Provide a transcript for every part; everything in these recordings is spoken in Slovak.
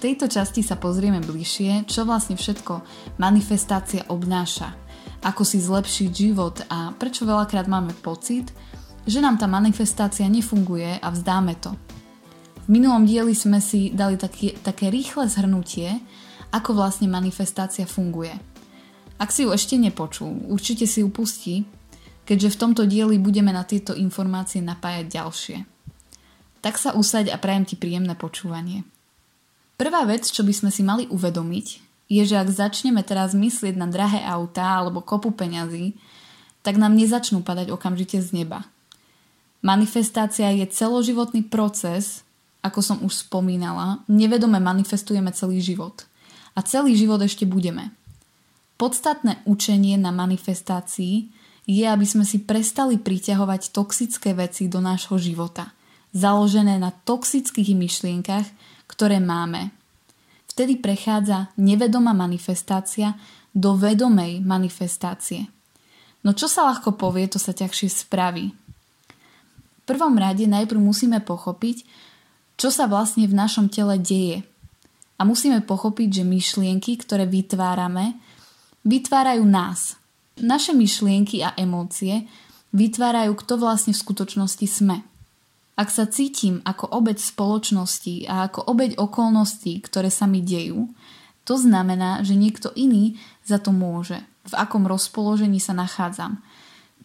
tejto časti sa pozrieme bližšie, čo vlastne všetko manifestácia obnáša, ako si zlepšiť život a prečo veľakrát máme pocit, že nám tá manifestácia nefunguje a vzdáme to. V minulom dieli sme si dali taký, také rýchle zhrnutie, ako vlastne manifestácia funguje. Ak si ju ešte nepočul, určite si ju pustí, keďže v tomto dieli budeme na tieto informácie napájať ďalšie. Tak sa usaď a prajem ti príjemné počúvanie. Prvá vec, čo by sme si mali uvedomiť, je, že ak začneme teraz myslieť na drahé autá alebo kopu peňazí, tak nám nezačnú padať okamžite z neba. Manifestácia je celoživotný proces, ako som už spomínala, nevedome manifestujeme celý život. A celý život ešte budeme. Podstatné učenie na manifestácii je, aby sme si prestali priťahovať toxické veci do nášho života, založené na toxických myšlienkach, ktoré máme. Vtedy prechádza nevedomá manifestácia do vedomej manifestácie. No čo sa ľahko povie, to sa ťažšie spraví. V prvom rade najprv musíme pochopiť, čo sa vlastne v našom tele deje. A musíme pochopiť, že myšlienky, ktoré vytvárame, vytvárajú nás. Naše myšlienky a emócie vytvárajú, kto vlastne v skutočnosti sme. Ak sa cítim ako obeď spoločnosti a ako obeď okolností, ktoré sa mi dejú, to znamená, že niekto iný za to môže, v akom rozpoložení sa nachádzam.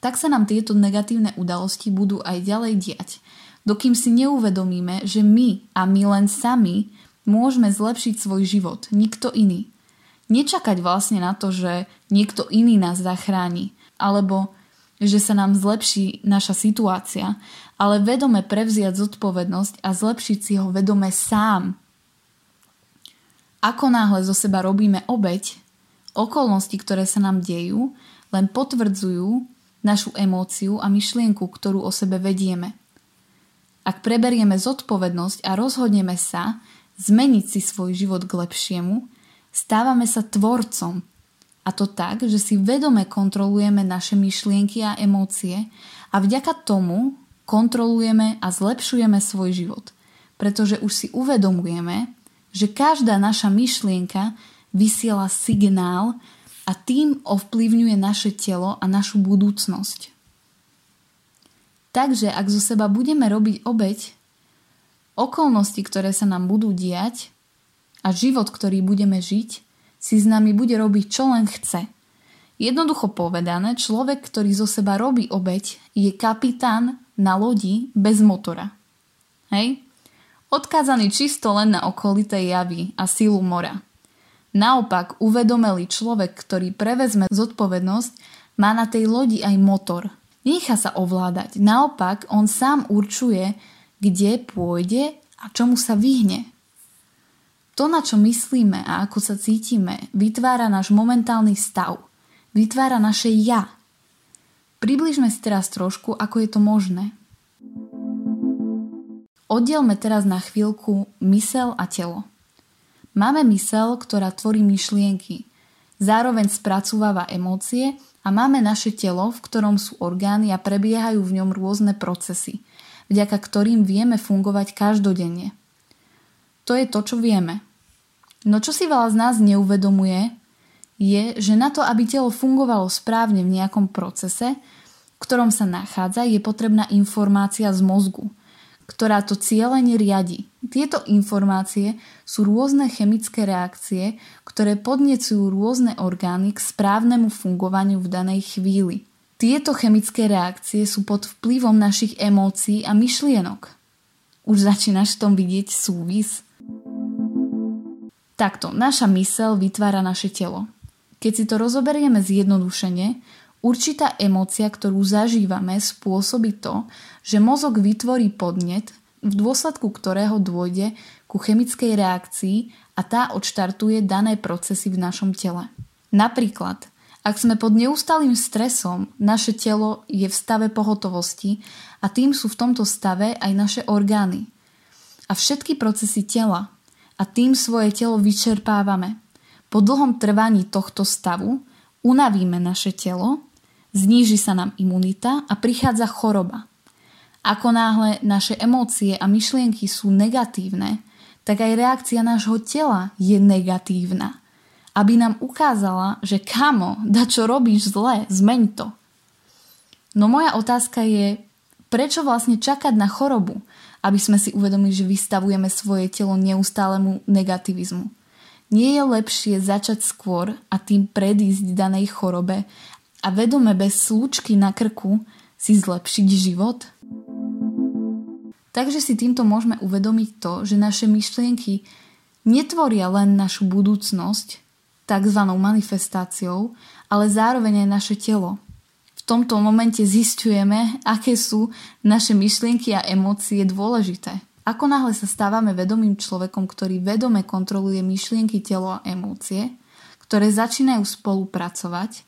Tak sa nám tieto negatívne udalosti budú aj ďalej diať, dokým si neuvedomíme, že my a my len sami môžeme zlepšiť svoj život, nikto iný. Nečakať vlastne na to, že niekto iný nás zachráni, alebo že sa nám zlepší naša situácia, ale vedome prevziať zodpovednosť a zlepšiť si ho vedome sám. Ako náhle zo seba robíme obeď, okolnosti, ktoré sa nám dejú, len potvrdzujú našu emóciu a myšlienku, ktorú o sebe vedieme. Ak preberieme zodpovednosť a rozhodneme sa zmeniť si svoj život k lepšiemu, stávame sa tvorcom a to tak, že si vedome kontrolujeme naše myšlienky a emócie a vďaka tomu kontrolujeme a zlepšujeme svoj život. Pretože už si uvedomujeme, že každá naša myšlienka vysiela signál a tým ovplyvňuje naše telo a našu budúcnosť. Takže ak zo seba budeme robiť obeď, okolnosti, ktoré sa nám budú diať a život, ktorý budeme žiť, si s nami bude robiť čo len chce. Jednoducho povedané, človek, ktorý zo seba robí obeď, je kapitán na lodi bez motora. Hej? Odkázaný čisto len na okolité javy a silu mora. Naopak, uvedomelý človek, ktorý prevezme zodpovednosť, má na tej lodi aj motor. Nechá sa ovládať. Naopak, on sám určuje, kde pôjde a čomu sa vyhne. To, na čo myslíme a ako sa cítime, vytvára náš momentálny stav. Vytvára naše ja. Približme si teraz trošku, ako je to možné. Oddielme teraz na chvíľku mysel a telo. Máme mysel, ktorá tvorí myšlienky, zároveň spracúváva emócie a máme naše telo, v ktorom sú orgány a prebiehajú v ňom rôzne procesy, vďaka ktorým vieme fungovať každodenne. To je to, čo vieme. No čo si veľa z nás neuvedomuje, je, že na to, aby telo fungovalo správne v nejakom procese, v ktorom sa nachádza, je potrebná informácia z mozgu, ktorá to cieľene riadi. Tieto informácie sú rôzne chemické reakcie, ktoré podnecujú rôzne orgány k správnemu fungovaniu v danej chvíli. Tieto chemické reakcie sú pod vplyvom našich emócií a myšlienok. Už začínaš v tom vidieť súvis? Takto, naša mysel vytvára naše telo. Keď si to rozoberieme zjednodušene, určitá emócia, ktorú zažívame, spôsobí to, že mozog vytvorí podnet, v dôsledku ktorého dôjde ku chemickej reakcii a tá odštartuje dané procesy v našom tele. Napríklad, ak sme pod neustalým stresom, naše telo je v stave pohotovosti a tým sú v tomto stave aj naše orgány. A všetky procesy tela, a tým svoje telo vyčerpávame. Po dlhom trvaní tohto stavu unavíme naše telo, zníži sa nám imunita a prichádza choroba. Ako náhle naše emócie a myšlienky sú negatívne, tak aj reakcia nášho tela je negatívna. Aby nám ukázala, že kamo, da čo robíš zle, zmeň to. No moja otázka je, prečo vlastne čakať na chorobu, aby sme si uvedomili, že vystavujeme svoje telo neustálemu negativizmu. Nie je lepšie začať skôr a tým predísť danej chorobe a vedome bez slúčky na krku si zlepšiť život? Takže si týmto môžeme uvedomiť to, že naše myšlienky netvoria len našu budúcnosť, tzv. manifestáciou, ale zároveň aj naše telo. Tomto momente zistujeme, aké sú naše myšlienky a emócie dôležité. Ako náhle sa stávame vedomým človekom, ktorý vedome kontroluje myšlienky, telo a emócie, ktoré začínajú spolupracovať,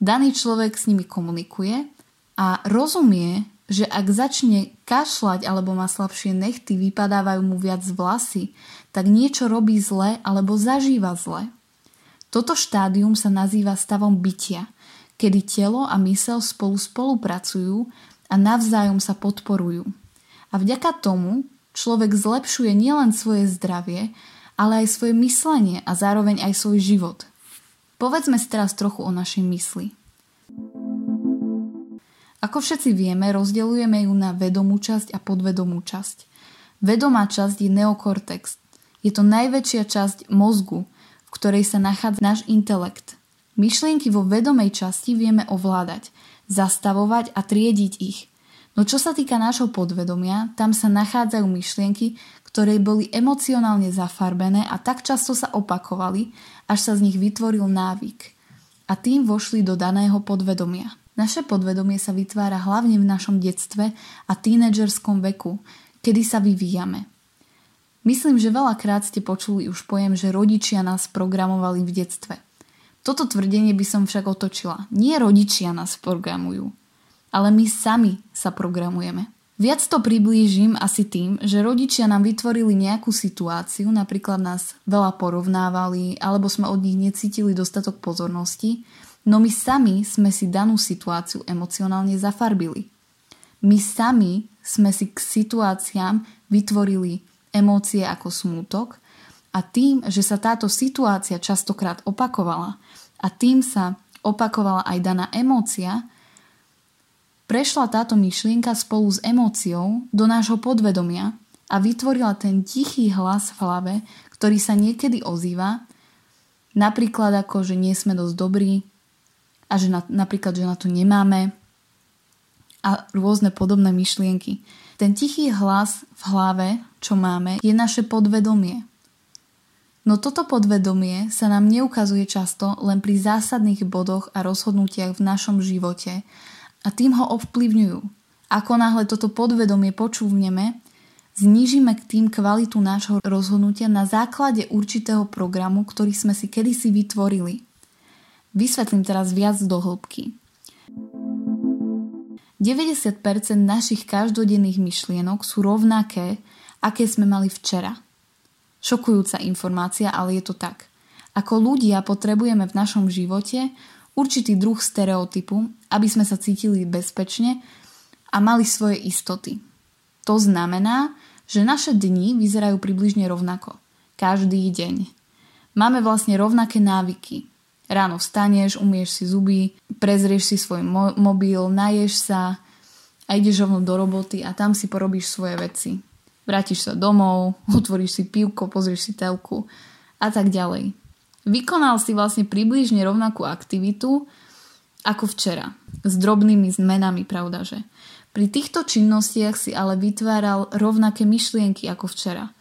daný človek s nimi komunikuje a rozumie, že ak začne kašľať alebo má slabšie nechty, vypadávajú mu viac vlasy, tak niečo robí zle alebo zažíva zle. Toto štádium sa nazýva stavom bytia, kedy telo a mysel spolu spolupracujú a navzájom sa podporujú. A vďaka tomu človek zlepšuje nielen svoje zdravie, ale aj svoje myslenie a zároveň aj svoj život. Povedzme si teraz trochu o našej mysli. Ako všetci vieme, rozdeľujeme ju na vedomú časť a podvedomú časť. Vedomá časť je neokortex. Je to najväčšia časť mozgu, v ktorej sa nachádza náš intelekt. Myšlienky vo vedomej časti vieme ovládať, zastavovať a triediť ich. No čo sa týka nášho podvedomia, tam sa nachádzajú myšlienky, ktoré boli emocionálne zafarbené a tak často sa opakovali, až sa z nich vytvoril návyk. A tým vošli do daného podvedomia. Naše podvedomie sa vytvára hlavne v našom detstve a tínedžerskom veku, kedy sa vyvíjame. Myslím, že veľakrát ste počuli už pojem, že rodičia nás programovali v detstve. Toto tvrdenie by som však otočila. Nie rodičia nás programujú, ale my sami sa programujeme. Viac to priblížim asi tým, že rodičia nám vytvorili nejakú situáciu, napríklad nás veľa porovnávali, alebo sme od nich necítili dostatok pozornosti No my sami sme si danú situáciu emocionálne zafarbili. My sami sme si k situáciám vytvorili emócie ako smútok a tým, že sa táto situácia častokrát opakovala a tým sa opakovala aj daná emócia, prešla táto myšlienka spolu s emóciou do nášho podvedomia a vytvorila ten tichý hlas v hlave, ktorý sa niekedy ozýva, napríklad ako, že nie sme dosť dobrí, a že na, napríklad, že na to nemáme a rôzne podobné myšlienky. Ten tichý hlas v hlave, čo máme, je naše podvedomie. No toto podvedomie sa nám neukazuje často len pri zásadných bodoch a rozhodnutiach v našom živote a tým ho ovplyvňujú. Ako náhle toto podvedomie počúvneme, znížime k tým kvalitu nášho rozhodnutia na základe určitého programu, ktorý sme si kedysi vytvorili. Vysvetlím teraz viac do hĺbky. 90% našich každodenných myšlienok sú rovnaké, aké sme mali včera. Šokujúca informácia, ale je to tak. Ako ľudia potrebujeme v našom živote určitý druh stereotypu, aby sme sa cítili bezpečne a mali svoje istoty. To znamená, že naše dni vyzerajú približne rovnako. Každý deň. Máme vlastne rovnaké návyky, Ráno vstaneš, umieš si zuby, prezrieš si svoj mo- mobil, naješ sa a ideš rovno do roboty a tam si porobíš svoje veci. Vrátiš sa domov, otvoríš si pivko, pozrieš si telku a tak ďalej. Vykonal si vlastne približne rovnakú aktivitu ako včera. S drobnými zmenami, pravdaže. Pri týchto činnostiach si ale vytváral rovnaké myšlienky ako včera –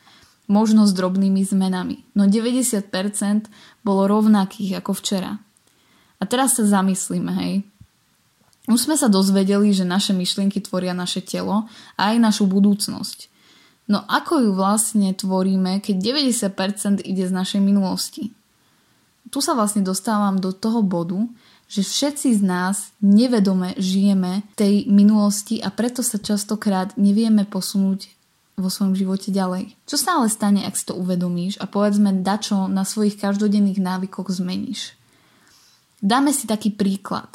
možno s drobnými zmenami. No 90% bolo rovnakých ako včera. A teraz sa zamyslíme, hej. Už sme sa dozvedeli, že naše myšlienky tvoria naše telo a aj našu budúcnosť. No ako ju vlastne tvoríme, keď 90% ide z našej minulosti? Tu sa vlastne dostávam do toho bodu, že všetci z nás nevedome žijeme tej minulosti a preto sa častokrát nevieme posunúť vo svojom živote ďalej. Čo sa ale stane, ak si to uvedomíš a povedzme dačo na svojich každodenných návykoch zmeníš? Dáme si taký príklad.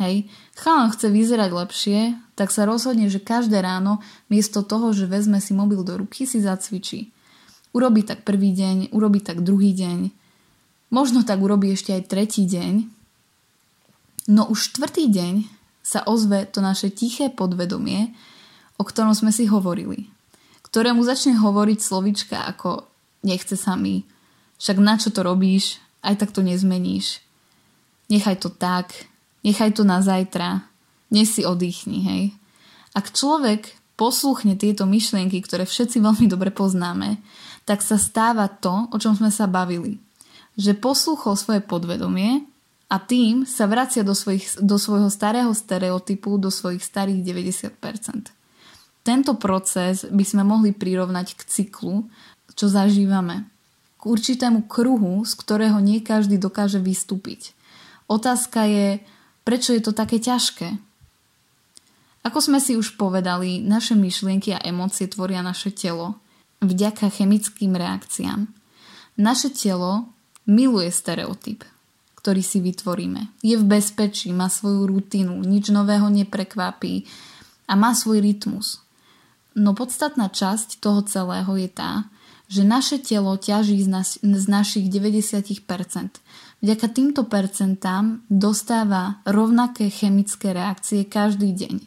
Hej, chalan chce vyzerať lepšie, tak sa rozhodne, že každé ráno miesto toho, že vezme si mobil do ruky, si zacvičí. Urobí tak prvý deň, urobí tak druhý deň, možno tak urobí ešte aj tretí deň, no už štvrtý deň sa ozve to naše tiché podvedomie, o ktorom sme si hovorili, ktorému začne hovoriť slovička ako nechce sa mi, však na čo to robíš, aj tak to nezmeníš, nechaj to tak, nechaj to na zajtra, dnes si oddychni, hej. Ak človek posluchne tieto myšlienky, ktoré všetci veľmi dobre poznáme, tak sa stáva to, o čom sme sa bavili. Že poslúchol svoje podvedomie a tým sa vracia do, svojich, do svojho starého stereotypu, do svojich starých 90%. Tento proces by sme mohli prirovnať k cyklu, čo zažívame. K určitému kruhu, z ktorého nie každý dokáže vystúpiť. Otázka je, prečo je to také ťažké? Ako sme si už povedali, naše myšlienky a emócie tvoria naše telo vďaka chemickým reakciám. Naše telo miluje stereotyp, ktorý si vytvoríme. Je v bezpečí, má svoju rutinu, nič nového neprekvapí a má svoj rytmus. No podstatná časť toho celého je tá, že naše telo ťaží z, nas, z našich 90%. Vďaka týmto percentám dostáva rovnaké chemické reakcie každý deň.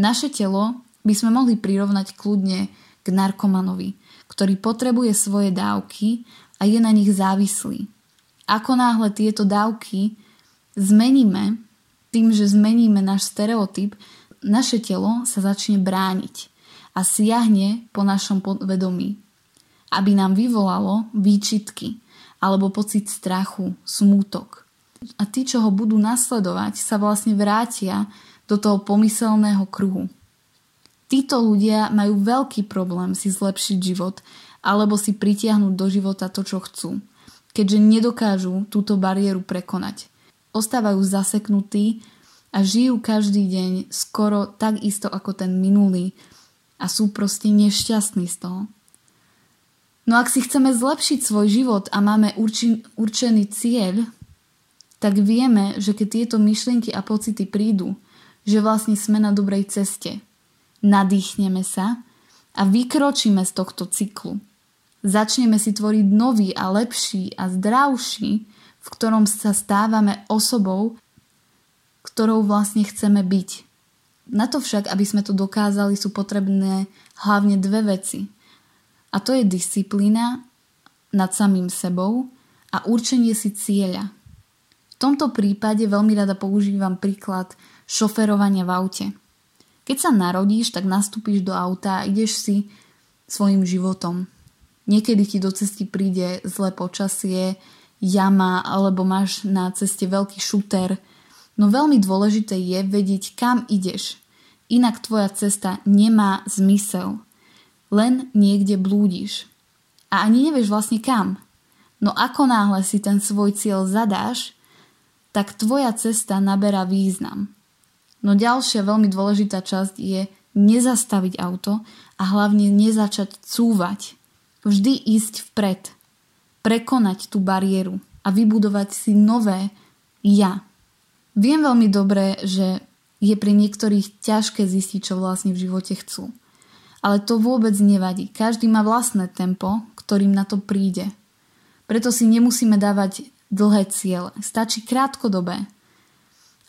Naše telo by sme mohli prirovnať kľudne k narkomanovi, ktorý potrebuje svoje dávky a je na nich závislý. Ako náhle tieto dávky zmeníme, tým, že zmeníme náš stereotyp, naše telo sa začne brániť a siahne po našom podvedomí, aby nám vyvolalo výčitky alebo pocit strachu, smútok. A tí, čo ho budú nasledovať, sa vlastne vrátia do toho pomyselného kruhu. Títo ľudia majú veľký problém si zlepšiť život alebo si pritiahnuť do života to, čo chcú, keďže nedokážu túto bariéru prekonať. Ostávajú zaseknutí a žijú každý deň skoro tak isto ako ten minulý a sú proste nešťastní z toho. No ak si chceme zlepšiť svoj život a máme urči, určený cieľ, tak vieme, že keď tieto myšlienky a pocity prídu, že vlastne sme na dobrej ceste – nadýchneme sa a vykročíme z tohto cyklu. Začneme si tvoriť nový a lepší a zdravší, v ktorom sa stávame osobou, ktorou vlastne chceme byť. Na to však, aby sme to dokázali, sú potrebné hlavne dve veci. A to je disciplína nad samým sebou a určenie si cieľa. V tomto prípade veľmi rada používam príklad šoferovania v aute. Keď sa narodíš, tak nastúpiš do auta a ideš si svojim životom. Niekedy ti do cesty príde zlé počasie, jama alebo máš na ceste veľký šuter. No veľmi dôležité je vedieť, kam ideš. Inak tvoja cesta nemá zmysel. Len niekde blúdiš. A ani nevieš vlastne kam. No ako náhle si ten svoj cieľ zadáš, tak tvoja cesta naberá význam. No ďalšia veľmi dôležitá časť je nezastaviť auto a hlavne nezačať cúvať. Vždy ísť vpred. Prekonať tú bariéru a vybudovať si nové ja. Viem veľmi dobre, že je pri niektorých ťažké zistiť, čo vlastne v živote chcú. Ale to vôbec nevadí. Každý má vlastné tempo, ktorým na to príde. Preto si nemusíme dávať dlhé ciele. Stačí krátkodobé,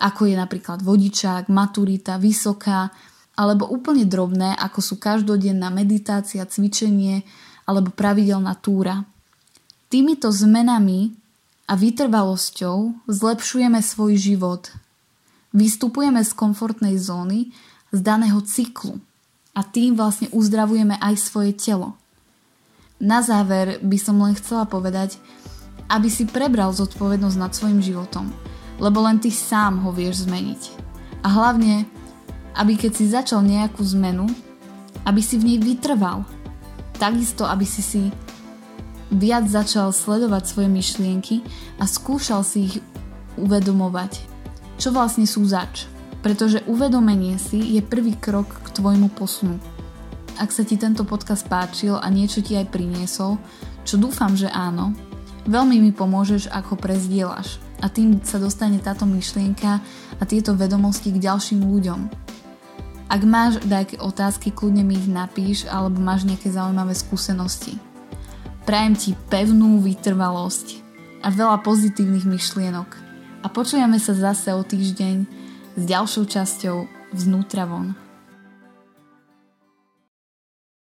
ako je napríklad vodičák, maturita, vysoká, alebo úplne drobné, ako sú každodenná meditácia, cvičenie alebo pravidelná túra. Týmito zmenami a vytrvalosťou zlepšujeme svoj život. Vystupujeme z komfortnej zóny, z daného cyklu a tým vlastne uzdravujeme aj svoje telo. Na záver by som len chcela povedať, aby si prebral zodpovednosť nad svojim životom – lebo len ty sám ho vieš zmeniť. A hlavne, aby keď si začal nejakú zmenu, aby si v nej vytrval. Takisto, aby si si viac začal sledovať svoje myšlienky a skúšal si ich uvedomovať. Čo vlastne sú zač? Pretože uvedomenie si je prvý krok k tvojmu posunu. Ak sa ti tento podcast páčil a niečo ti aj priniesol, čo dúfam, že áno, veľmi mi pomôžeš, ako prezdielaš a tým sa dostane táto myšlienka a tieto vedomosti k ďalším ľuďom. Ak máš nejaké otázky, kľudne mi ich napíš alebo máš nejaké zaujímavé skúsenosti. Prajem ti pevnú vytrvalosť a veľa pozitívnych myšlienok. A počujeme sa zase o týždeň s ďalšou časťou vznútra von.